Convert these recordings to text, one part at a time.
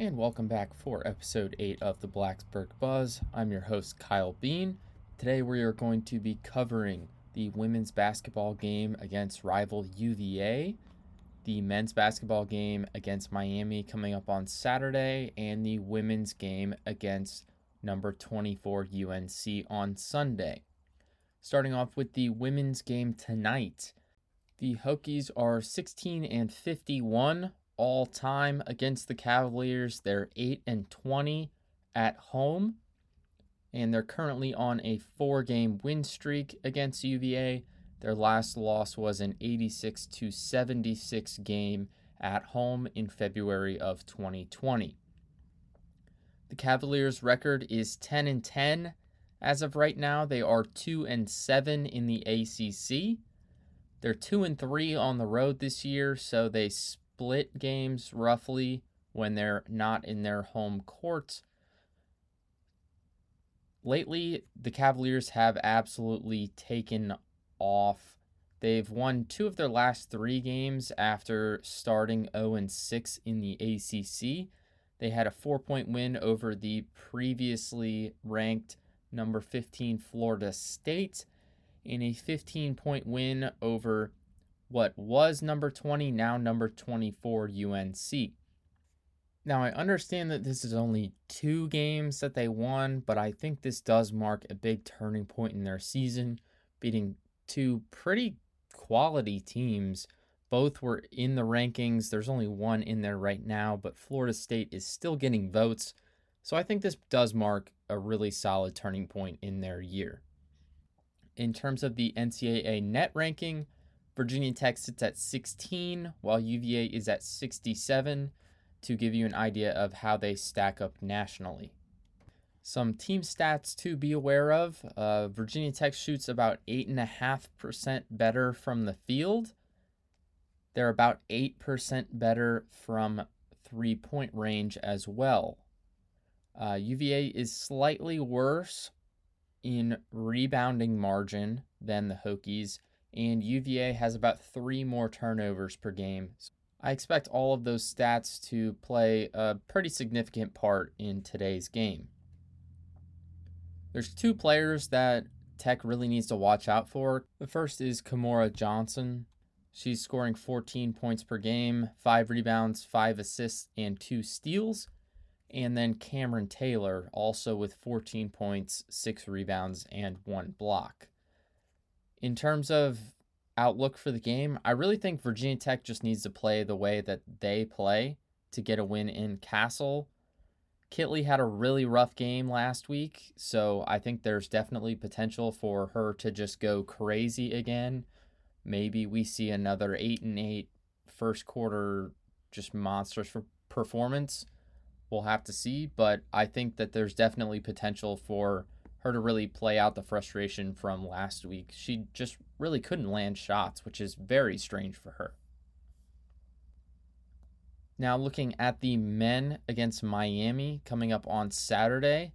and welcome back for episode 8 of the Blacksburg Buzz. I'm your host, Kyle Bean. Today we are going to be covering the women's basketball game against rival UVA, the men's basketball game against Miami coming up on Saturday, and the women's game against number 24 UNC on Sunday. Starting off with the women's game tonight. The Hokies are 16 and 51 all time against the Cavaliers. They're 8 and 20 at home and they're currently on a four-game win streak against UVA. Their last loss was an 86 to 76 game at home in February of 2020. The Cavaliers' record is 10 and 10 as of right now. They are 2 and 7 in the ACC. They're 2 and 3 on the road this year, so they split games roughly when they're not in their home court. Lately, the Cavaliers have absolutely taken off. They've won two of their last three games after starting 0 6 in the ACC. They had a four point win over the previously ranked number 15 Florida State in a 15 point win over what was number 20, now number 24 UNC. Now, I understand that this is only two games that they won, but I think this does mark a big turning point in their season, beating two pretty quality teams. Both were in the rankings. There's only one in there right now, but Florida State is still getting votes. So I think this does mark a really solid turning point in their year. In terms of the NCAA net ranking, Virginia Tech sits at 16, while UVA is at 67, to give you an idea of how they stack up nationally. Some team stats to be aware of uh, Virginia Tech shoots about 8.5% better from the field. They're about 8% better from three point range as well. Uh, UVA is slightly worse in rebounding margin than the Hokies, and UVA has about three more turnovers per game. I expect all of those stats to play a pretty significant part in today's game. There's two players that Tech really needs to watch out for. The first is Kymora Johnson. She's scoring 14 points per game, 5 rebounds, 5 assists, and 2 steals. And then Camryn Taylor, also with 14 points, 6 rebounds, and 1 block. In terms of outlook for the game, I really think Virginia Tech just needs to play the way that they play to get a win in Cassell. Kitley had a really rough game last week, so I think there's definitely potential for her to just go crazy again. Maybe we see another 8 and 8 first quarter just monstrous for performance. We'll have to see, but I think that there's definitely potential for her to really play out the frustration from last week. She just really couldn't land shots, which is very strange for her. Now, looking at the men against Miami coming up on Saturday.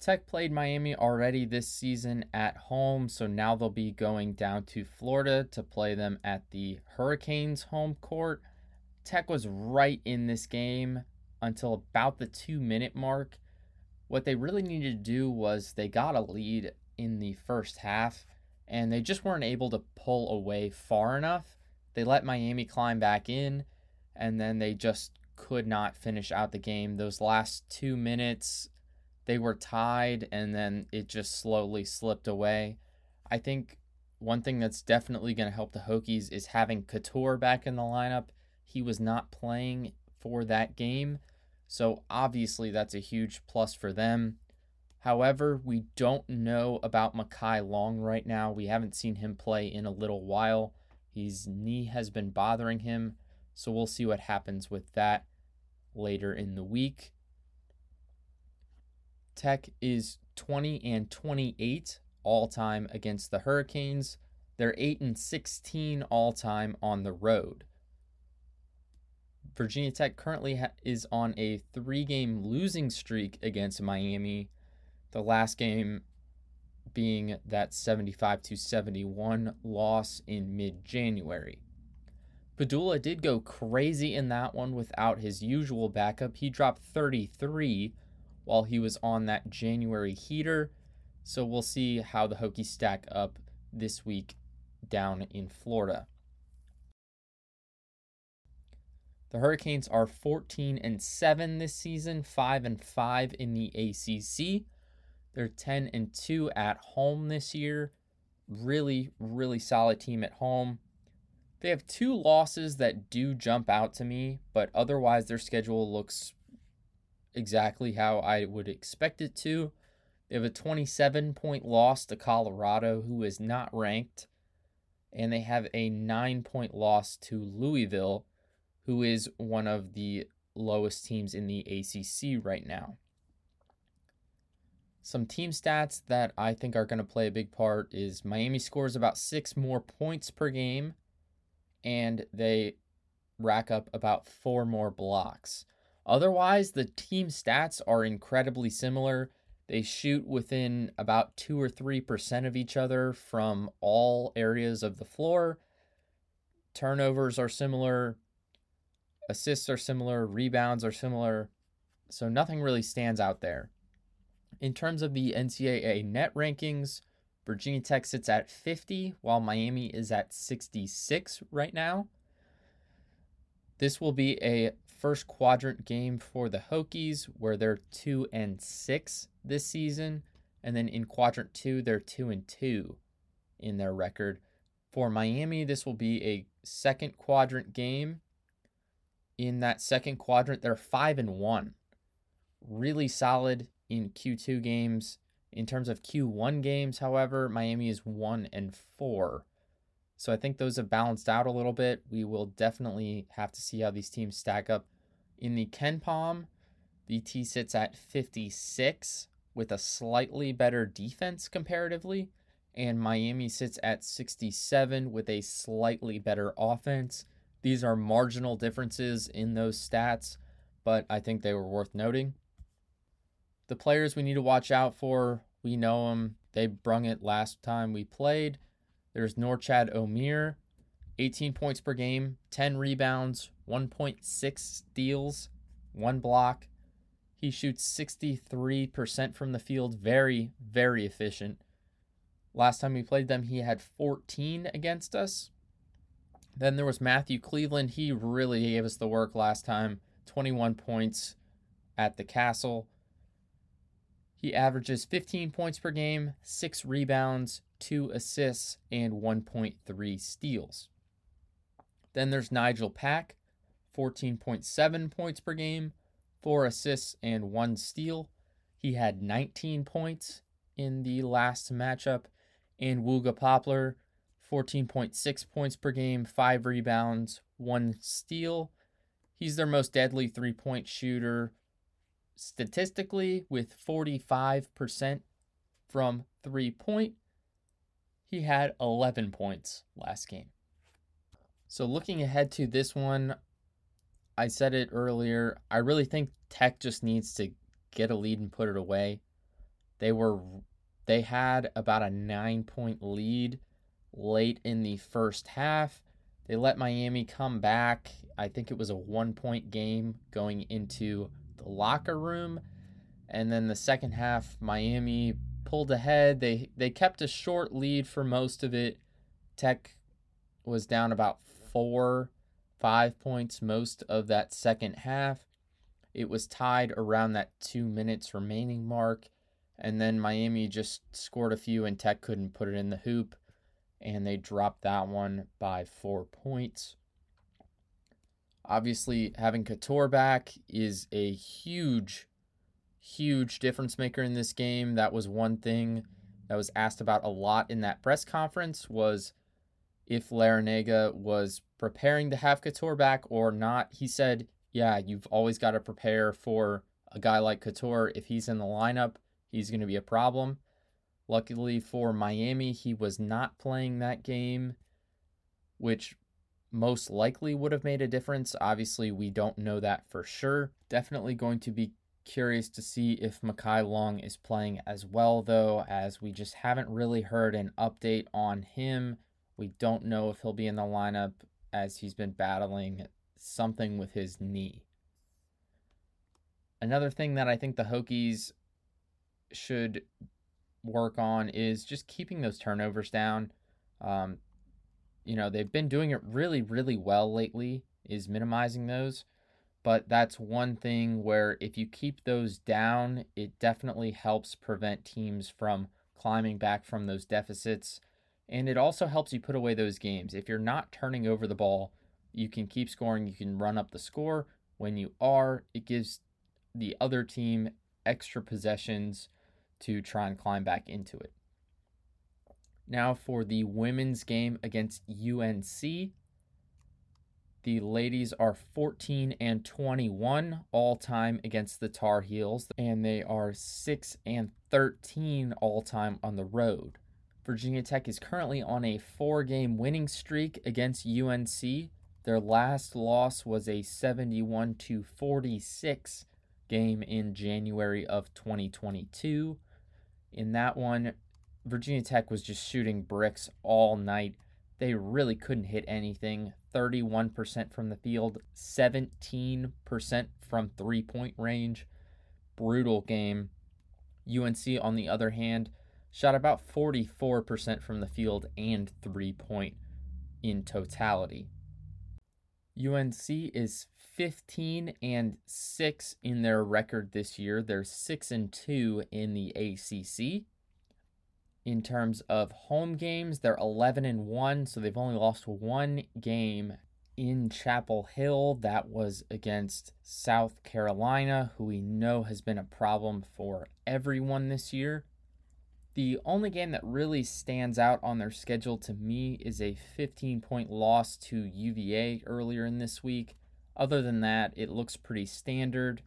Tech played Miami already this season at home, so now they'll be going down to Florida to play them at the Hurricanes home court. Tech was right in this game until about the two minute mark. What they really needed to do was they got a lead in the first half and they just weren't able to pull away far enough. They let Miami climb back in and then they just could not finish out the game. Those last two minutes, they were tied and then it just slowly slipped away. I think one thing that's definitely going to help the Hokies is having Cattoor back in the lineup. He was not playing for that game. So obviously that's a huge plus for them. However, we don't know about Mekhi Long right now. We haven't seen him play in a little while. His knee has been bothering him, so we'll see what happens with that later in the week. Tech is 20 and 28 all time against the Hurricanes. They're 8 and 16 all time on the road. Virginia Tech currently ha- is on a three game losing streak against Miami. The last game being that 75 to 71 loss in mid January. Pedulla did go crazy in that one without his usual backup. He dropped 33 while he was on that January heater. So we'll see how the Hokies stack up this week down in Florida. The Hurricanes are 14 and 7 this season, 5 and 5 in the ACC. They're 10 and 2 at home this year. Really, really solid team at home. They have two losses that do jump out to me, but otherwise their schedule looks exactly how I would expect it to. They have a 27 point loss to Colorado, who is not ranked, and they have a 9 point loss to Louisville, who is one of the lowest teams in the ACC right now. Some team stats that I think are going to play a big part is Miami scores about six more points per game, and they rack up about four more blocks. Otherwise, the team stats are incredibly similar. They shoot within about 2 or 3% of each other from all areas of the floor. Turnovers are similar. Assists are similar, rebounds are similar, so nothing really stands out there. In terms of the NCAA net rankings, Virginia Tech sits at 50, while Miami is at 66 right now. This will be a first quadrant game for the Hokies, where they're 2 and 6 this season. And then in quadrant 2, they're 2 and 2 in their record. For Miami, this will be a second quadrant game in that second quadrant, they're five and one. Really solid in Q2 games. In terms of Q1 games, however, Miami is one and four. So I think those have balanced out a little bit. We will definitely have to see how these teams stack up. In the KenPom, VT sits at 56 with a slightly better defense comparatively, and Miami sits at 67 with a slightly better offense. These are marginal differences in those stats, but I think they were worth noting. The players we need to watch out for, we know them. They brung it last time we played. There's Norchad Omier, 18 points per game, 10 rebounds, 1.6 steals, one block. He shoots 63% from the field, very, very efficient. Last time we played them, he had 14 against us. Then there was Matthew Cleveland. He really gave us the work last time 21 points at the Cassell. He averages 15 points per game, 6 rebounds, 2 assists, and 1.3 steals. Then there's Nigel Pack, 14.7 points per game, 4 assists, and 1 steal. He had 19 points in the last matchup. And Wooga Poplar, 14.6 points per game, five rebounds, one steal. He's their most deadly three point shooter statistically with 45% from three point. He had 11 points last game. So, looking ahead to this one, I said it earlier. I really think Tech just needs to get a lead and put it away. They were they had about a 9 point lead late in the first half. They let Miami come back. I think it was a one point game going into the locker room. And then the second half, Miami pulled ahead. They they kept a short lead for most of it. Tech was down about four, five points most of that second half. It was tied around that two minutes remaining mark. And then Miami just scored a few and Tech couldn't put it in the hoop and they dropped that one by four points. Obviously, having Cattoor back is a huge, huge difference maker in this game. That was one thing that was asked about a lot in that press conference was if Larrañaga was preparing to have Cattoor back or not. He said, yeah, you've always got to prepare for a guy like Cattoor. If he's in the lineup, he's going to be a problem. Luckily for Miami, he was not playing that game, which most likely would have made a difference. Obviously, we don't know that for sure. Definitely going to be curious to see if Mekhi Long is playing as well, though, as we just haven't really heard an update on him. We don't know if he'll be in the lineup as he's been battling something with his knee. Another thing that I think the Hokies should work on is just keeping those turnovers down. Um, you know, they've been doing it really, really well lately, is minimizing those. But that's one thing where if you keep those down, it definitely helps prevent teams from climbing back from those deficits. And it also helps you put away those games. If you're not turning over the ball, you can keep scoring, you can run up the score. When you are, it gives the other team extra possessions to try and climb back into it. Now for the women's game against UNC. The ladies are 14 and 21 all time against the Tar Heels, and they are 6 and 13 all time on the road. Virginia Tech is currently on a four game winning streak against UNC. Their last loss was a 71 to 46 game in January of 2022. In that one, Virginia Tech was just shooting bricks all night. They really couldn't hit anything. 31% from the field, 17% from three point range. Brutal game. UNC, on the other hand, shot about 44% from the field and three point in totality. UNC is 15 and 6 in their record this year. They're 6 and 2 in the ACC. In terms of home games, they're 11 and 1, so they've only lost one game in Chapel Hill. That was against South Carolina, who we know has been a problem for everyone this year. The only game that really stands out on their schedule to me is a 15 point loss to UVA earlier in this week. Other than that, it looks pretty standard.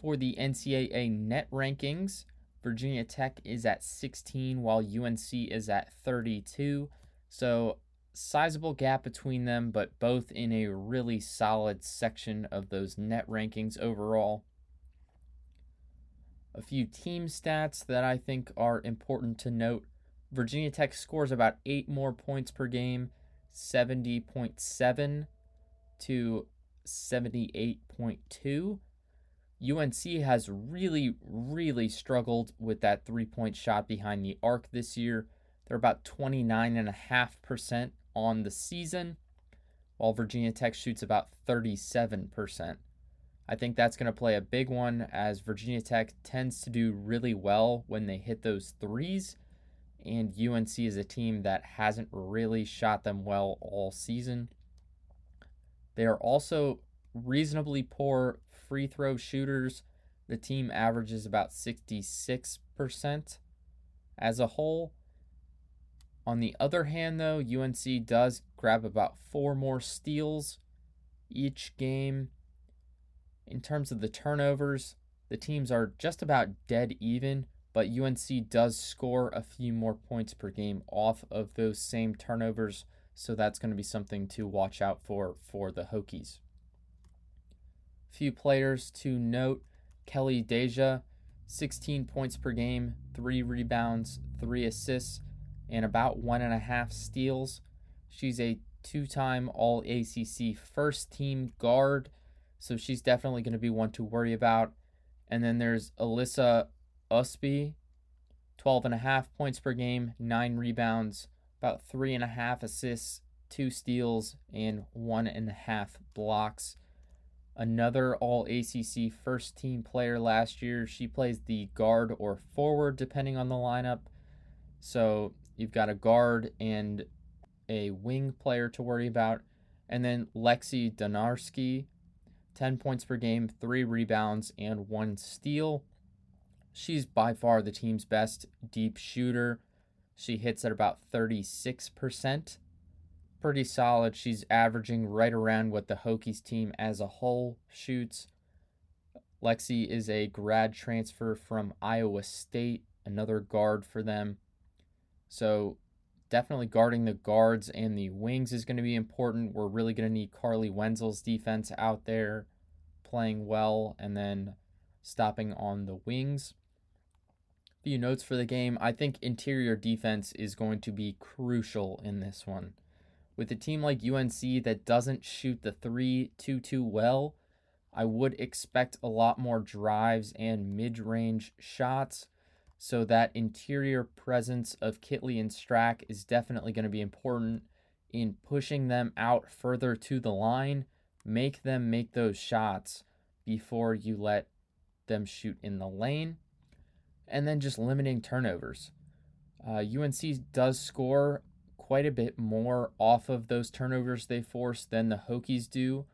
For the NCAA net rankings, Virginia Tech is at 16 while UNC is at 32. So, sizable gap between them, but both in a really solid section of those net rankings overall a few team stats that I think are important to note. Virginia Tech scores about eight more points per game, 70.7 to 78.2. UNC has really, really struggled with that three point shot behind the arc this year. They're about 29.5% on the season, while Virginia Tech shoots about 37%. I think that's going to play a big one as Virginia Tech tends to do really well when they hit those threes. And UNC is a team that hasn't really shot them well all season. They are also reasonably poor free throw shooters. The team averages about 66% as a whole. On the other hand, though, UNC does grab about four more steals each game in terms of the turnovers, the teams are just about dead even, but UNC does score a few more points per game off of those same turnovers, so that's going to be something to watch out for for the Hokies. Few players to note Kelly Deja, 16 points per game, 3 rebounds, 3 assists, and about one and a half steals. She's a two time All ACC first team guard so she's definitely going to be one to worry about. And then there's Alyssa Ustby, 12 and a half points per game, nine rebounds, about three and a half assists, two steals, and one and a half blocks. Another all ACC first team player last year. She plays the guard or forward, depending on the lineup. So you've got a guard and a wing player to worry about. And then Lexi Donarski, 10 points per game, three rebounds, and one steal. She's by far the team's best deep shooter. She hits at about 36%. Pretty solid. She's averaging right around what the Hokies team as a whole shoots. Lexi is a grad transfer from Iowa State, another guard for them. So definitely guarding the guards and the wings is going to be important. We're really going to need Carleigh Wenzel's defense out there playing well and then stopping on the wings. Few notes for the game. I think interior defense is going to be crucial in this one. With a team like UNC that doesn't shoot the 3 2 2 well, I would expect a lot more drives and mid range shots. So that interior presence of Kitley and Strack is definitely going to be important in pushing them out further to the line. Make them make those shots before you let them shoot in the lane. And then just limiting turnovers. Uh, UNC does score quite a bit more off of those turnovers they force than the Hokies do,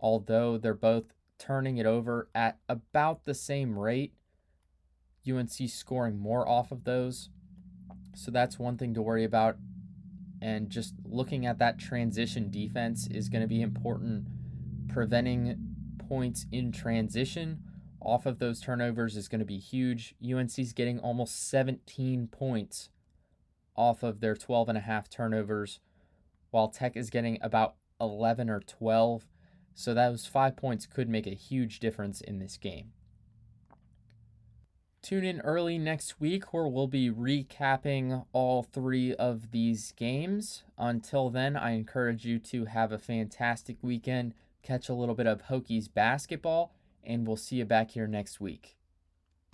although they're both turning it over at about the same rate. UNC scoring more off of those. So that's one thing to worry about. And just looking at that transition defense is going to be important. Preventing points in transition off of those turnovers is going to be huge. UNC's getting almost 17 points off of their 12 and a half turnovers, while Tech is getting about 11 or 12. So those five points could make a huge difference in this game. Tune in early next week where we'll be recapping all three of these games. Until then, I encourage you to have a fantastic weekend, catch a little bit of Hokies basketball, and we'll see you back here next week.